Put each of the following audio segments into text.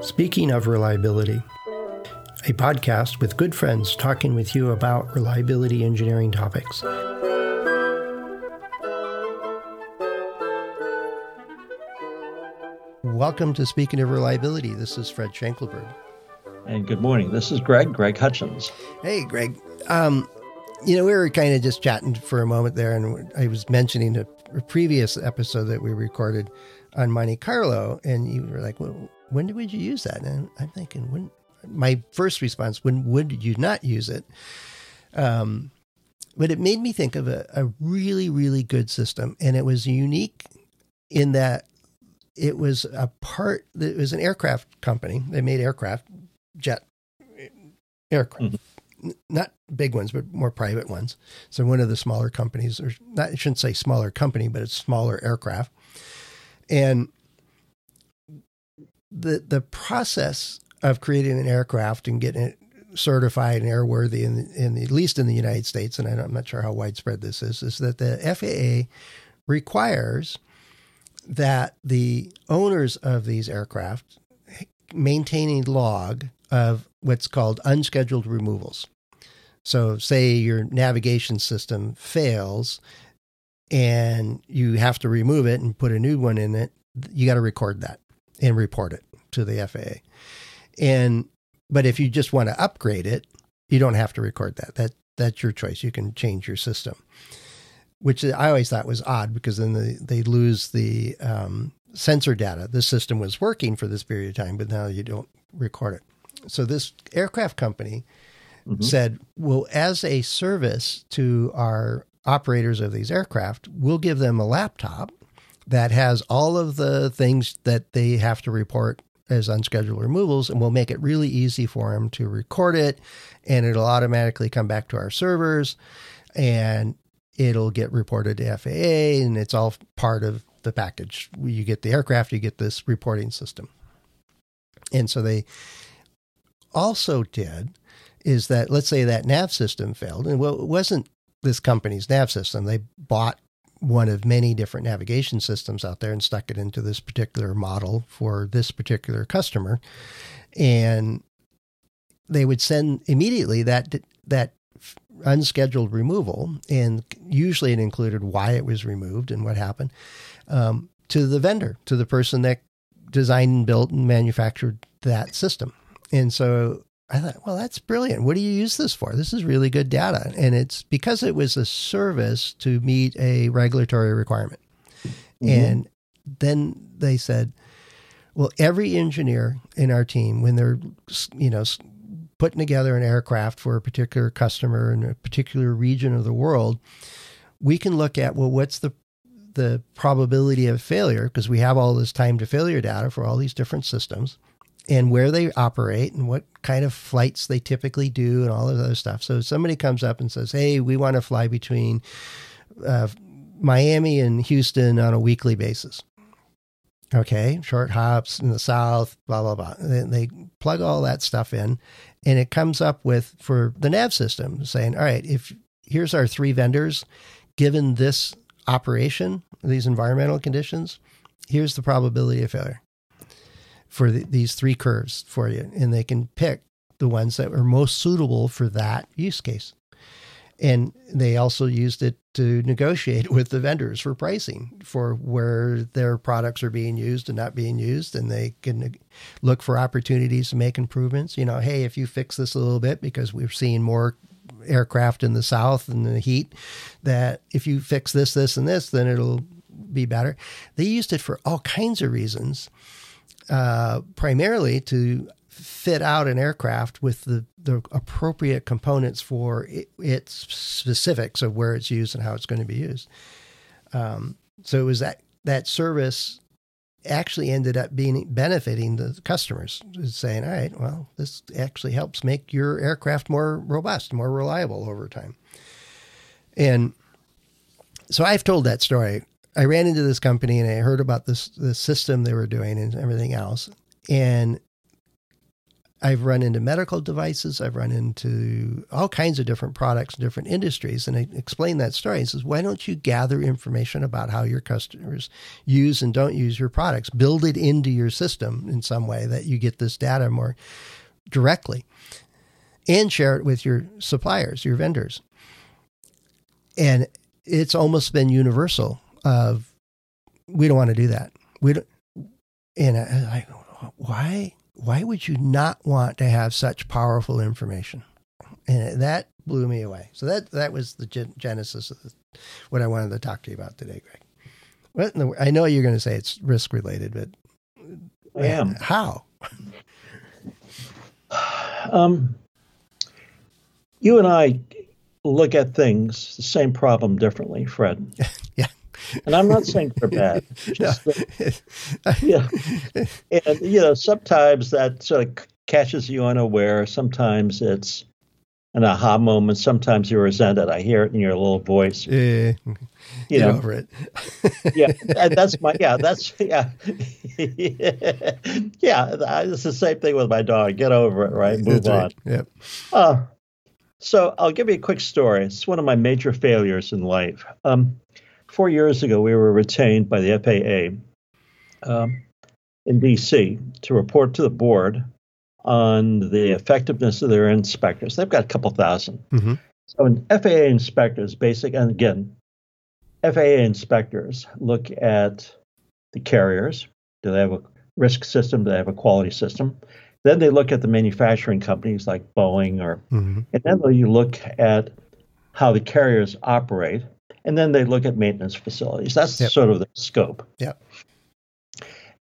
Speaking of reliability, a podcast with good friends talking with you about reliability engineering topics. Welcome to Speaking of Reliability. This is Fred Schenkelberg. And good morning. This is Greg, Greg Hutchins. Hey, Greg. Um, you know, we were kind of just chatting for a moment there, and I was mentioning a previous episode that we recorded on Monte Carlo, and you were like, well, when would you use that? And I'm thinking, when? My first response, when would you not use it? Um, but it made me think of a, a really, really good system, and it was unique in that it was a part. It was an aircraft company. They made aircraft, jet aircraft. Mm-hmm. Not big ones, but more private ones. So one of the smaller companies, or not, I shouldn't say smaller company, but it's smaller aircraft. And the the process of creating an aircraft and getting it certified and airworthy in, in the, at least in the United States, and I'm not sure how widespread this is, is that the FAA requires that the owners of these aircraft maintain a log of what's called unscheduled removals. So, say your navigation system fails and you have to remove it and put a new one in it, you got to record that and report it to the FAA. And but if you just want to upgrade it, you don't have to record that. That that's your choice. You can change your system, which I always thought was odd because then they, they lose the um, sensor data. The system was working for this period of time, but now you don't record it. So this aircraft company mm-hmm. said, "Well, as a service to our operators of these aircraft, we'll give them a laptop that has all of the things that they have to report as unscheduled removals, and we'll make it really easy for them to record it, and it'll automatically come back to our servers, and it'll get reported to FAA, and it's all part of the package. You get the aircraft, you get this reporting system. And so they also did is that let's say that nav system failed, and well, it wasn't this company's nav system. They bought one of many different navigation systems out there and stuck it into this particular model for this particular customer. And they would send immediately that that unscheduled removal, and usually it included why it was removed and what happened, um, to the vendor, to the person that designed and built and manufactured that system. And so I thought, well, that's brilliant. What do you use this for? This is really good data. And it's because it was a service to meet a regulatory requirement. Mm-hmm. And then they said, well, every engineer in our team, when they're, you know, putting together an aircraft for a particular customer in a particular region of the world, we can look at, well, what's the the probability of failure because we have all this time to failure data for all these different systems and where they operate and what kind of flights they typically do and all of other stuff. So somebody comes up and says, "Hey, we want to fly between uh, Miami and Houston on a weekly basis." Okay, short hops in the south, blah blah blah. They plug all that stuff in, and it comes up with for the nav system saying, "All right, if here's our three vendors, given this operation, these environmental conditions, here's the probability of failure." For the, these three curves for you, and they can pick the ones that are most suitable for that use case. And they also used it to negotiate with the vendors for pricing for where their products are being used and not being used. And they can look for opportunities to make improvements. You know, hey, if you fix this a little bit because we're seeing more aircraft in the south and the heat, that if you fix this, this, and this, then it'll be better. They used it for all kinds of reasons uh, primarily to fit out an aircraft with the, the appropriate components for it, its specifics of where it's used and how it's going to be used. Um, so it was that that service actually ended up being benefiting the customers, saying, "All right, well, this actually helps make your aircraft more robust, more reliable over time." And so I've told that story I ran into this company and I heard about this the system they were doing and everything else. And I've run into medical devices. I've run into all kinds of different products, different industries, and I explained that story. He says, "Why don't you gather information about how your customers use and don't use your products? Build it into your system in some way that you get this data more directly, and share it with your suppliers, your vendors." And it's almost been universal. Of we don't want to do that. We don't. And I, I why? why would you not want to have such powerful information? And that blew me away. So that that was the genesis of the, what I wanted to talk to you about today, Greg. What I know you're going to say it's risk related, but I am. How? Um, you and I look at things, the same problem differently, Fred. And I'm not saying they're bad. Just that, yeah. And, you know, sometimes that sort of catches you unaware. Sometimes it's an aha moment. Sometimes you resent it. I hear it in your little voice. Yeah. You Get know, over it. yeah. That's my, yeah, that's, yeah. yeah. It's the same thing with my dog. Get over it, right? Move That's on. right. Yep. Uh, so I'll give you a quick story. It's one of my major failures in life. Um, four years ago, we were retained by the FAA um, in DC to report to the board on the effectiveness of their inspectors. They've got a couple 1000 Mhm. So, in FAA inspectors, basic, and again, FAA inspectors look at the carriers. Do they have a risk system? Do they have a quality system? Then they look at the manufacturing companies like Boeing or hmm and then you look at how the carriers operate, and then they look at maintenance facilities. That's Yep. sort of the scope. Yeah.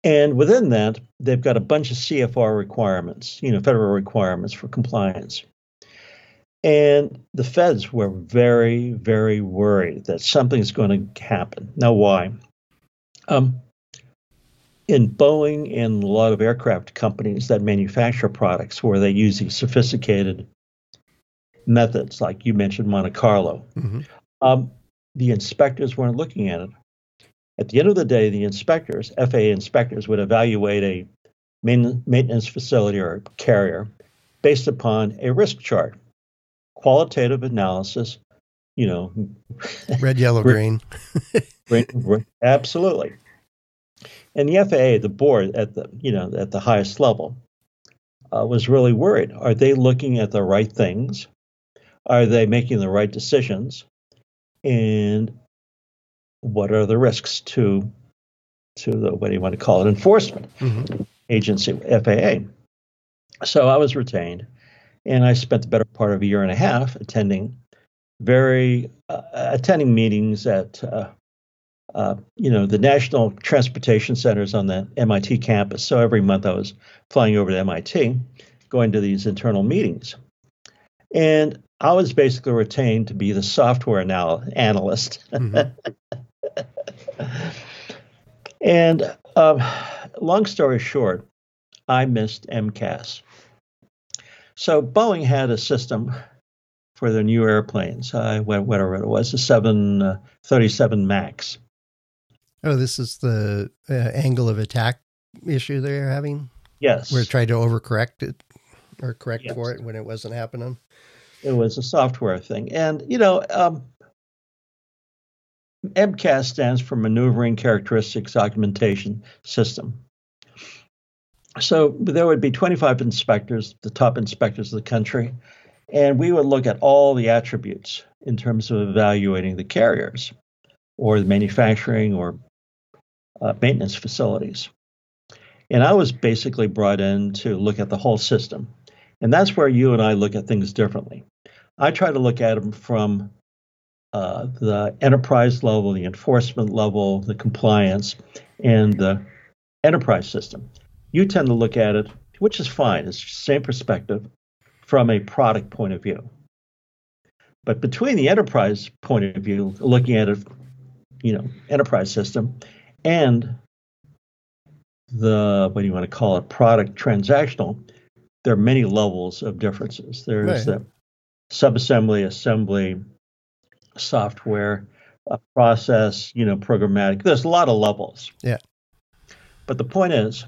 And within that, they've got a bunch of CFR requirements, you know, federal requirements for compliance. And the feds were very, very worried that something's going to happen. Now, why? Um, in Boeing and a lot of aircraft companies that manufacture products where they use these sophisticated methods, like you mentioned Monte Carlo, hmm um, the inspectors weren't looking at it. At the end of the day, the inspectors, FAA inspectors, would evaluate a main, maintenance facility or carrier based upon a risk chart, qualitative analysis. You know, Red, yellow, Re- green. Right, right, absolutely. And the FAA, the board at the you know at the highest level, uh, was really worried. Are they looking at the right things? Are they making the right decisions? And what are the risks to to the what do you want to call it enforcement hmm agency FAA? So I was retained, and I spent the better part of a year and a half attending very uh, attending meetings at uh, uh, you know the national transportation centers on the MIT campus. So every month I was flying over to MIT, going to these internal meetings, and I was basically retained to be the software anal- analyst. Mhm. and um, long story short, I missed MCAS. So Boeing had a system for their new airplanes, uh, wha- whatever it was, the 737 MAX. Oh, this is the uh, angle of attack issue they're having. Yes, We're trying to overcorrect it or correct Yes. for it when it wasn't happening. It was a software thing. And, you know, um, MCAS stands for Maneuvering Characteristics Augmentation System. So there would be 25 inspectors, the top inspectors of the country, and we would look at all the attributes in terms of evaluating the carriers or the manufacturing or uh, maintenance facilities. And I was basically brought in to look at the whole system. And that's where you and I look at things differently. I try to look at them from uh, the enterprise level, the enforcement level, the compliance, and the enterprise system. You tend to look at it, which is fine, it's the same perspective from a product point of view. But between the enterprise point of view, looking at it, you know, enterprise system, and the what do you want to call it, product transactional, there are many levels of differences. There's Right. the subassembly, assembly, software, uh, process, you know, programmatic. There's a lot of levels. Yeah. But the point is,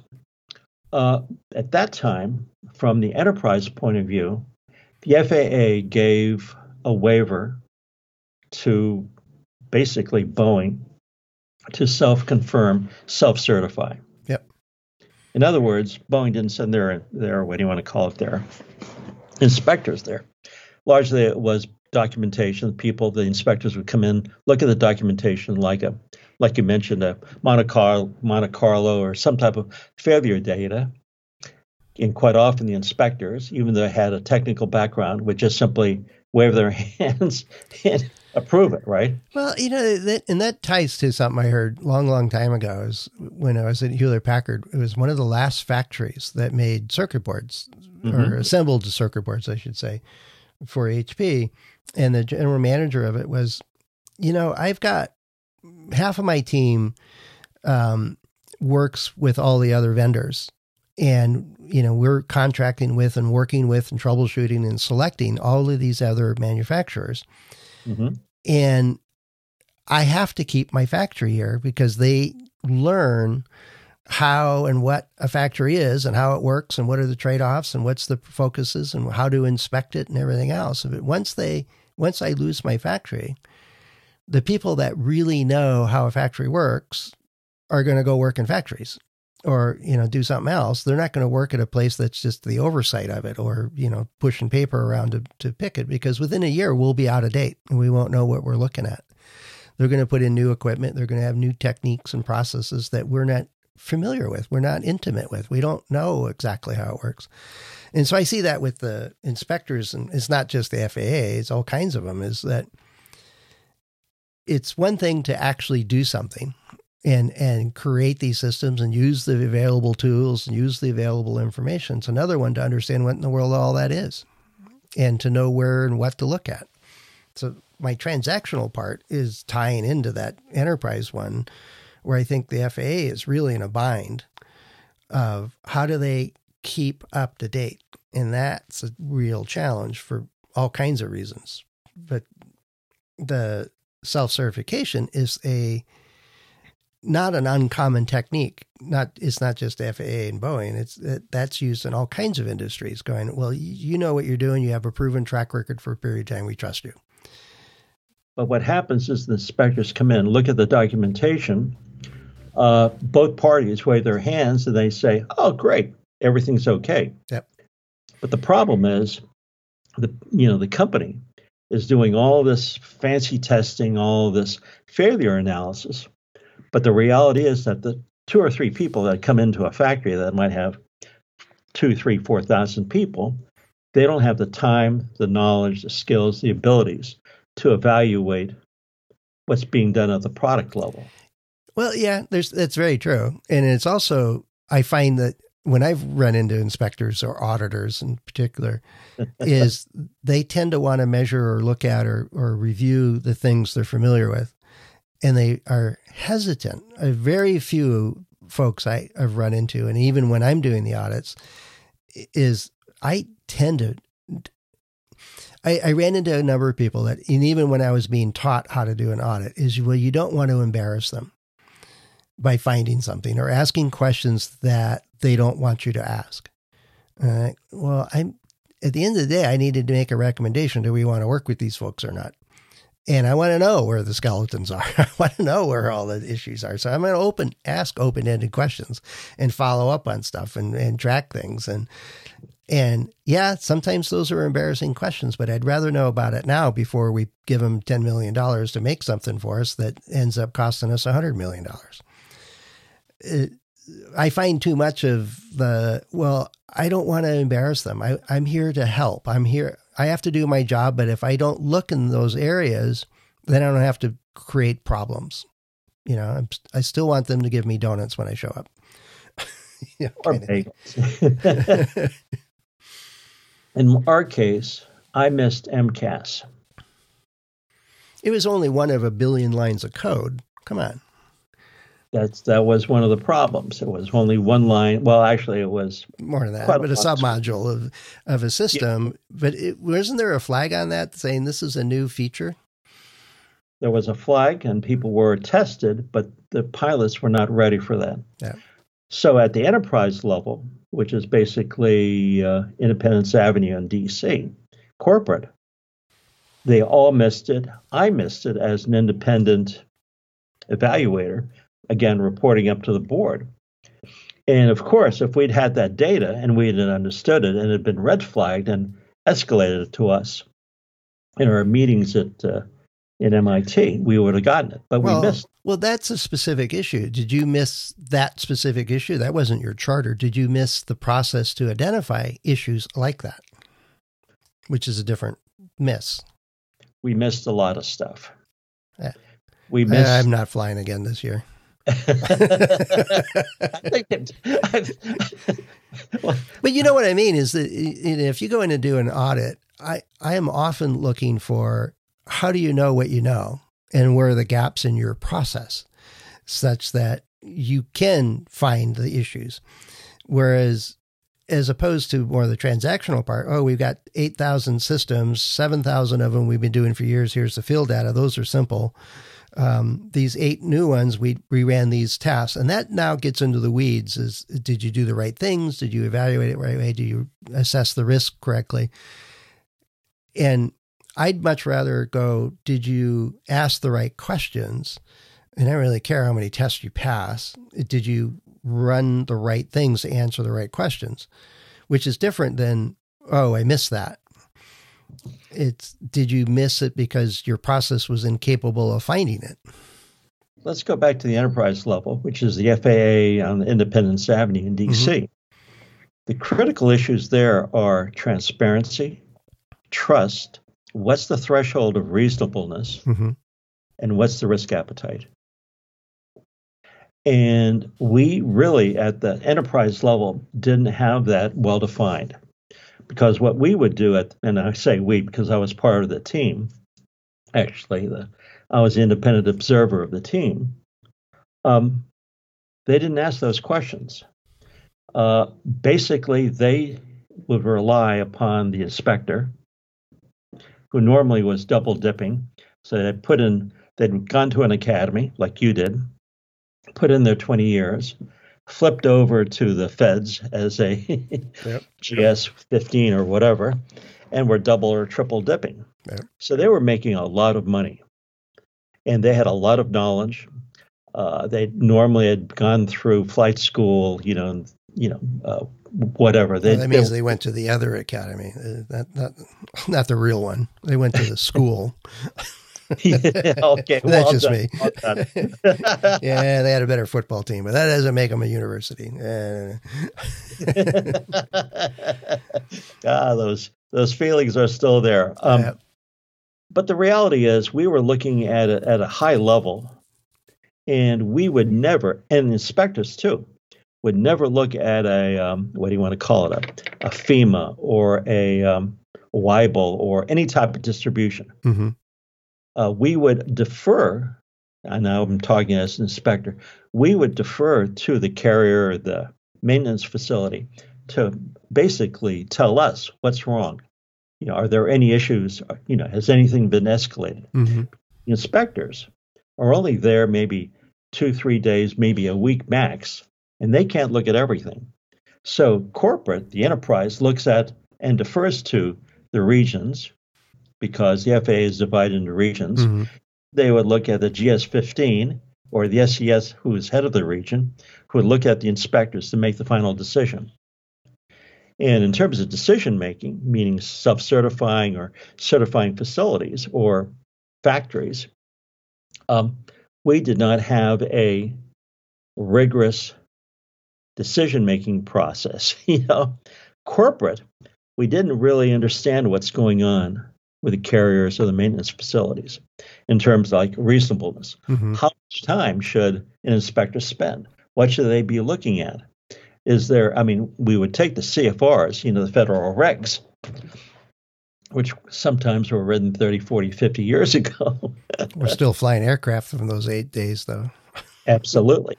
uh, at that time, from the enterprise point of view, the FAA gave a waiver to basically Boeing to self confirm, self certify. In other words, Boeing didn't send their, their, what do you want to call it, their inspectors there. Largely it was documentation. People, the inspectors would come in, look at the documentation like a, like you mentioned, a Monte Carlo, Monte Carlo or some type of failure data. And quite often the inspectors, even though they had a technical background, would just simply wave their hands and approve it, right? Well, you know, that, and that ties to something I heard long, long time ago. Is when I was at Hewlett Packard. It was one of the last factories that made circuit boards mm-hmm. or assembled circuit boards, I should say, for HP. And the general manager of it was, you know, I've got half of my team um, works with all the other vendors and you know we're contracting with and working with and troubleshooting and selecting all of these other manufacturers mm-hmm. and i have to keep my factory here because they learn how and what a factory is and how it works and what are the trade-offs and what's the focuses and how to inspect it and everything else but once they once i lose my factory the people that really know how a factory works are going to go work in factories or you know do something else they're not going to work at a place that's just the oversight of it or you know pushing paper around to, to pick it because within a year we'll be out of date and we won't know what we're looking at. They're going to put in new equipment they're going to have new techniques and processes that we're not familiar with we're not intimate with we don't know exactly how it works. And so i see that with the inspectors and it's not just the faa it's all kinds of them is that it's one thing to actually do something and and create these systems and use the available tools and use the available information. It's another one to understand what in the world all that is and to know where and what to look at. So my transactional part is tying into that enterprise one where I think the FAA is really in a bind of how do they keep up to date? And that's a real challenge for all kinds of reasons. But the self certification is a not an uncommon technique. Not it's not just FAA and Boeing. It's it, that's used in all kinds of industries. Going well, you know what you're doing. You have a proven track record for a period of time. We trust you. But what happens is the inspectors come in, look at the documentation. Uh, both parties wave their hands and they say, "Oh, great, everything's okay." Yep. But the problem is, the you know the company is doing all this fancy testing, all this failure analysis but the reality is that the two or three people that come into a factory that might have two, three, four thousand people, they don't have the time, the knowledge, the skills, the abilities to evaluate what's being done at the product level. Well, yeah, there's that's very true, and it's also I find that when I've run into inspectors or auditors in particular, is they tend to want to measure or look at or, or review the things they're familiar with and they are hesitant. Very few folks I, have run into, and even when I'm doing the audits, is I tend to. I, I ran into a number of people that, and even when I was being taught how to do an audit, is well, you don't want to embarrass them by finding something or asking questions that they don't want you to ask. Uh, well, I'm at the end of the day, I needed to make a recommendation. Do we want to work with these folks or not? And I want to know where the skeletons are. I want to know where all the issues are. So I'm going to open, ask open-ended questions and follow up on stuff and, and track things. And, and yeah, sometimes those are embarrassing questions, but I'd rather know about it now before we give them $10 million to make something for us that ends up costing us $100 million. It, uh, I find too much of the, well, I don't want to embarrass them. I, I'm here to help. I'm here. I have to do my job, but if I don't look in those areas, then I don't have to create problems. You know, I'm, i still want them to give me donuts when I show up. you know, or bagels. in our case, I missed MCAS. It was only one of a billion lines of code. Come on. That's that was one of the problems. It was only one line. Well, actually, it was more than that, but a, a submodule of of a system. Yeah. But it, wasn't there a flag on that saying this is a new feature? There was a flag, and people were tested, but the pilots were not ready for that. Yeah. So at the enterprise level, which is basically uh, Independence Avenue in DC, corporate, they all missed it. I missed it as an independent evaluator, again, reporting up to the board. And of course, if we'd had that data and we had understood it and it had been red flagged and escalated to us in our meetings at uh, in MIT, we would have gotten it, but well, we missed. Well, that's a specific issue. Did you miss that specific issue? That wasn't your charter. Did you miss the process to identify issues like that, which is a different miss? We missed a lot of stuff. Yeah. We missed. I'm not flying again this year. But you know what I mean is that if you go in and do an audit, I, I am often looking for how do you know what you know and where are the gaps in your process such that you can find the issues. Whereas as opposed to more the transactional part, oh, we've got 8,000 systems, 7,000 of them we've been doing for years. Here's the field data. Those are simple um, these eight new ones, we ran these tests, and that now gets into the weeds. Is did you do the right things? Did you evaluate it right way? Do you assess the risk correctly? And I'd much rather go. Did you ask the right questions? And I don't really care how many tests you pass. Did you run the right things to answer the right questions? Which is different than oh, I missed that it's did you miss it because your process was incapable of finding it? Let's go back to the enterprise level, which is the FAA on Independence Avenue in DC. Mm-hmm. The critical issues there are transparency, trust, what's the threshold of reasonableness, mm-hmm. and what's the risk appetite. And we really, at the enterprise level, didn't have that well defined because what we would do at and I say we because I was part of the team actually the I was independent observer of the team um, they didn't ask those questions. Uh, basically they would rely upon the inspector who normally was double dipping. So they put in they'd gone to an academy like you did put in their 20 years flipped over to the feds as a yep. GS 15 or whatever, and were double or triple dipping. Yep. So they were making a lot of money, and they had a lot of knowledge. Uh, they normally had gone through flight school, you know, you know, uh, whatever. They, well, that means they, they, went to the other academy, uh, not, not not the real one. They went to the school. yeah, okay, that's just done. me. yeah, they had a better football team, but that doesn't make them a university. ah, those those feelings are still there. Um, yeah. But the reality is, we were looking at it at a high level, and we would never, and inspectors too, would never look at a um, what do you want to call it a, a FMEA or a um, Weibull or any type of distribution. Mm-hmm uh, we would defer, and now I'm talking as an inspector, we would defer to the carrier, the maintenance facility, to basically tell us what's wrong. You know, are there any issues? You know, has anything been escalated? Mm-hmm. Inspectors are only there maybe two, three days, maybe a week max, and they can't look at everything. So corporate, the enterprise, looks at and defers to the regions because the FAA is divided into regions. Mm-hmm. They would look at the GS 15 or the SES, who is head of the region, who would look at the inspectors to make the final decision. And in terms of decision making, meaning self certifying or certifying facilities or factories, um, we did not have a rigorous decision making process. you know, corporate, we didn't really understand what's going on with the carriers or the maintenance facilities in terms of like reasonableness. Mm-hmm. How much time should an inspector spend? What should they be looking at? Is there, I mean, we would take the CFRs, you know, the federal regs, which sometimes were written 30, 40, 50 years ago. we're still flying aircraft from those eight days, though. Absolutely.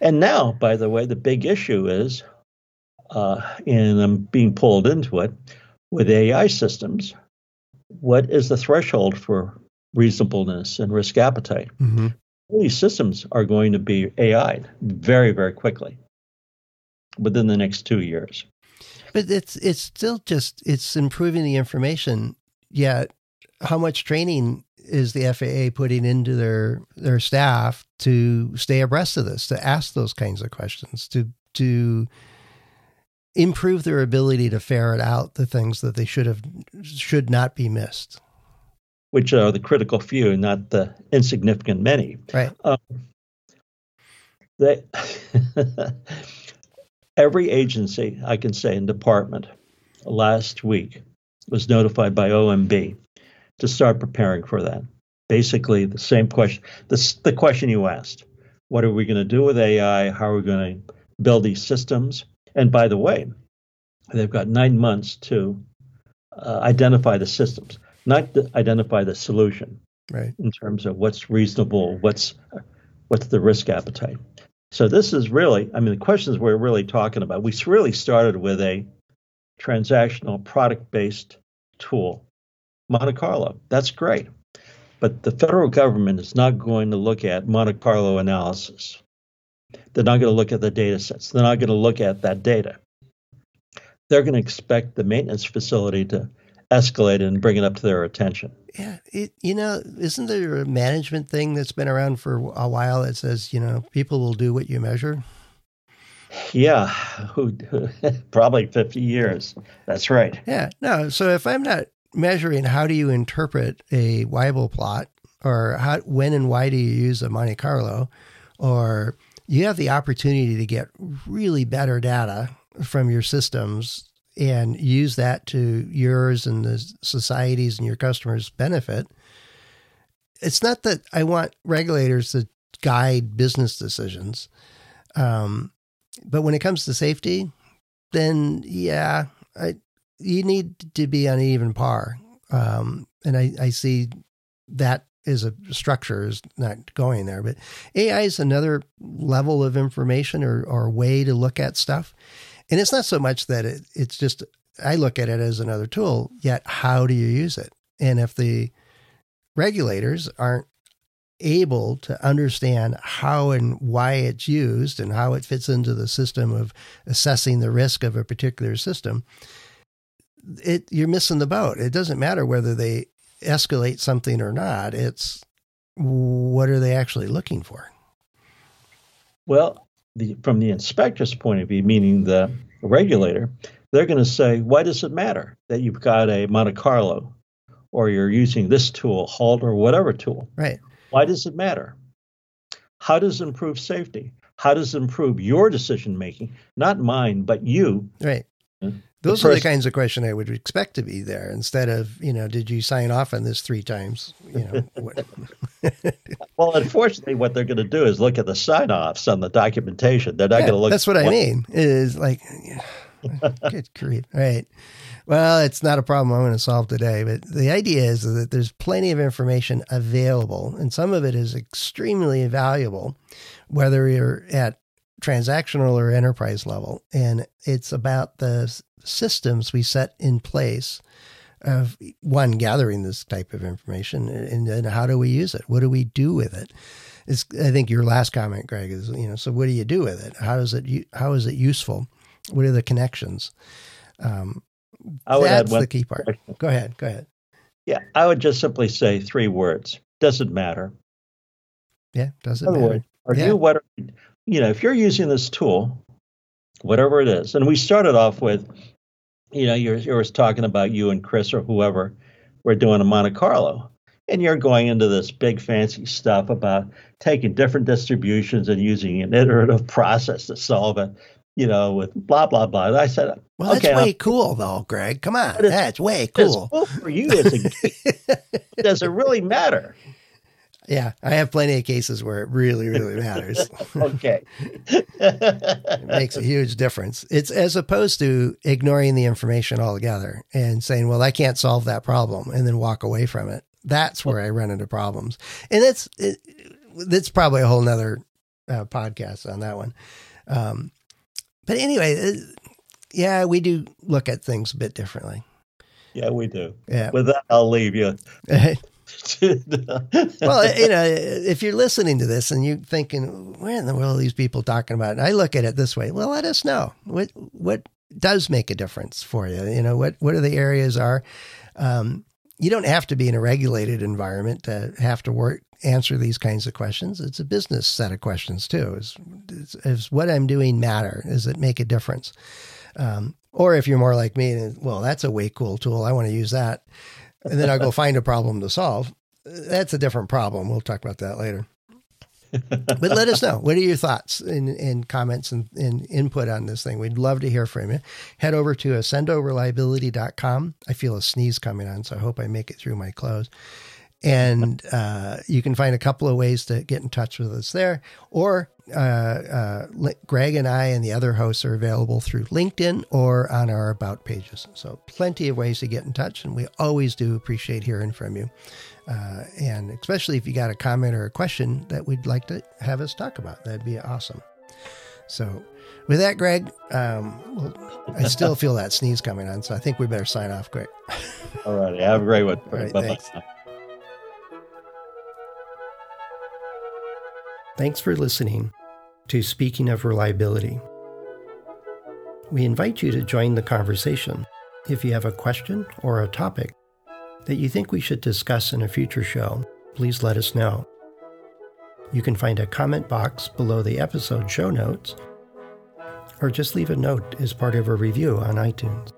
And now, by the way, the big issue is, uh, and I'm being pulled into it, with AI systems, what is the threshold for reasonableness and risk appetite? Mm-hmm. All these systems are going to be AI'd very, very quickly. within the next two years. But it's it's still just it's improving the information. Yet, how much training is the FAA putting into their their staff to stay abreast of this, to ask those kinds of questions, to to improve their ability to ferret out the things that they should have should not be missed. Which are the critical few, not the insignificant many. Right. Um, they, every agency, I can say, in department last week was notified by OMB to start preparing for that. Basically, the same question, the, the question you asked what are we going to do with AI? How are we going to build these systems? And by the way, they've got nine months to uh, identify the systems, not identify the solution. Right. In terms of what's reasonable, what's what's the risk appetite. So this is really, I mean, the questions we're really talking about. We really started with a transactional product-based tool, Monte Carlo. That's great. But the federal government is not going to look at Monte Carlo analysis. They're not going to look at the data sets. They're not going to look at that data. They're going to expect the maintenance facility to escalate and bring it up to their attention. Yeah, it, you know, isn't there a management thing that's been around for a while that says, you know, people will do what you measure? Yeah, probably 50 years. That's right. Yeah, no. So if I'm not measuring how do you interpret a Weibull plot or how, when and why do you use a Monte Carlo, or you have the opportunity to get really better data from your systems and use that to yours and the societies and your customers' benefit. It's not that I want regulators to guide business decisions, um, but when it comes to safety, then yeah, I, you need to be on even par. Um, and I, I see that as a structure is not going there. But AI is another level of information or, or way to look at stuff. And it's not so much that it, it's just, I look at it as another tool, yet how do you use it? And if the regulators aren't able to understand how and why it's used and how it fits into the system of assessing the risk of a particular system, it you're missing the boat. It doesn't matter whether they escalate something or not. It's what are they actually looking for? Well, the, from the inspector's point of view, meaning the regulator, they're going to say, why does it matter that you've got a Monte Carlo or you're using this tool, HALT or whatever tool? Right. Why does it matter? How does it improve safety? How does it improve your decision making? Not mine, but you. Right. Hmm? Those the are the kinds of question I would expect to be there instead of, you know, did you sign off on this three times? You know. well, unfortunately, what they're going to do is look at the sign offs on the documentation. They're not yeah, going to look. That's what, what I mean. Is like, good grief. Right. Well, it's not a problem I'm going to solve today, but the idea is that there's plenty of information available, and some of it is extremely valuable, whether you're at transactional or enterprise level. And it's about the systems we set in place of one gathering this type of information and then how do we use it? What do we do with it? It's, i think your last comment greg is you know so what do you do with it? How does it how is it useful? What are the connections? Um, I would that's add one the key part. question. go ahead go ahead. Yeah i would just simply say three words. Doesn't matter. Yeah doesn't matter. words, are yeah. you what are, you know if you're using this tool whatever it is and we started off with you know, you're, you're talking about you and Chris or whoever we're doing a Monte Carlo. And you're going into this big fancy stuff about taking different distributions and using an iterative process to solve it, you know, with blah, blah, blah. And I said, well, okay, that's way I'm, cool, though, Greg. Come on. That's way cool. cool for you. As a, does it really matter? Yeah, I have plenty of cases where it really, really matters. okay. it makes a huge difference. It's as opposed to ignoring the information altogether and saying, well, I can't solve that problem and then walk away from it. That's where I run into problems. And that's, it, that's probably a whole nother uh, podcast on that one. Um, but anyway, uh, yeah, we do look at things a bit differently. Yeah, we do. Yeah. With that, I'll leave you. well, you know, if you're listening to this and you're thinking, "Where in the world are these people talking about?" And I look at it this way: well, let us know what what does make a difference for you. You know, what what are the areas are. Um, you don't have to be in a regulated environment to have to work answer these kinds of questions. It's a business set of questions too. Is, is, what I'm doing matter? Does it make a difference? Um, or if you're more like me, well, that's a way cool tool. I want to use that, and then I'll go find a problem to solve. That's a different problem. We'll talk about that later. but let us know. What are your thoughts and, and comments and, and, input on this thing? We'd love to hear from you. Head over to accendoreliability.com. I feel a sneeze coming on, so I hope I make it through my close. And uh, you can find a couple of ways to get in touch with us there. Or uh, uh, Greg and I and the other hosts are available through LinkedIn or on our About pages. So, plenty of ways to get in touch. And we always do appreciate hearing from you. Uh, and especially if you got a comment or a question that we'd like to have us talk about, that'd be awesome. So, with that, Greg, um, well, I still feel that sneeze coming on, so I think we better sign off quick. All righty. Have a great one. All right, Bye-bye. Thanks. Thanks for listening to Speaking of Reliability. We invite you to join the conversation. If you have a question or a topic that you think we should discuss in a future show, please let us know. You can find a comment box below the episode show notes, or just leave a note as part of a review on iTunes.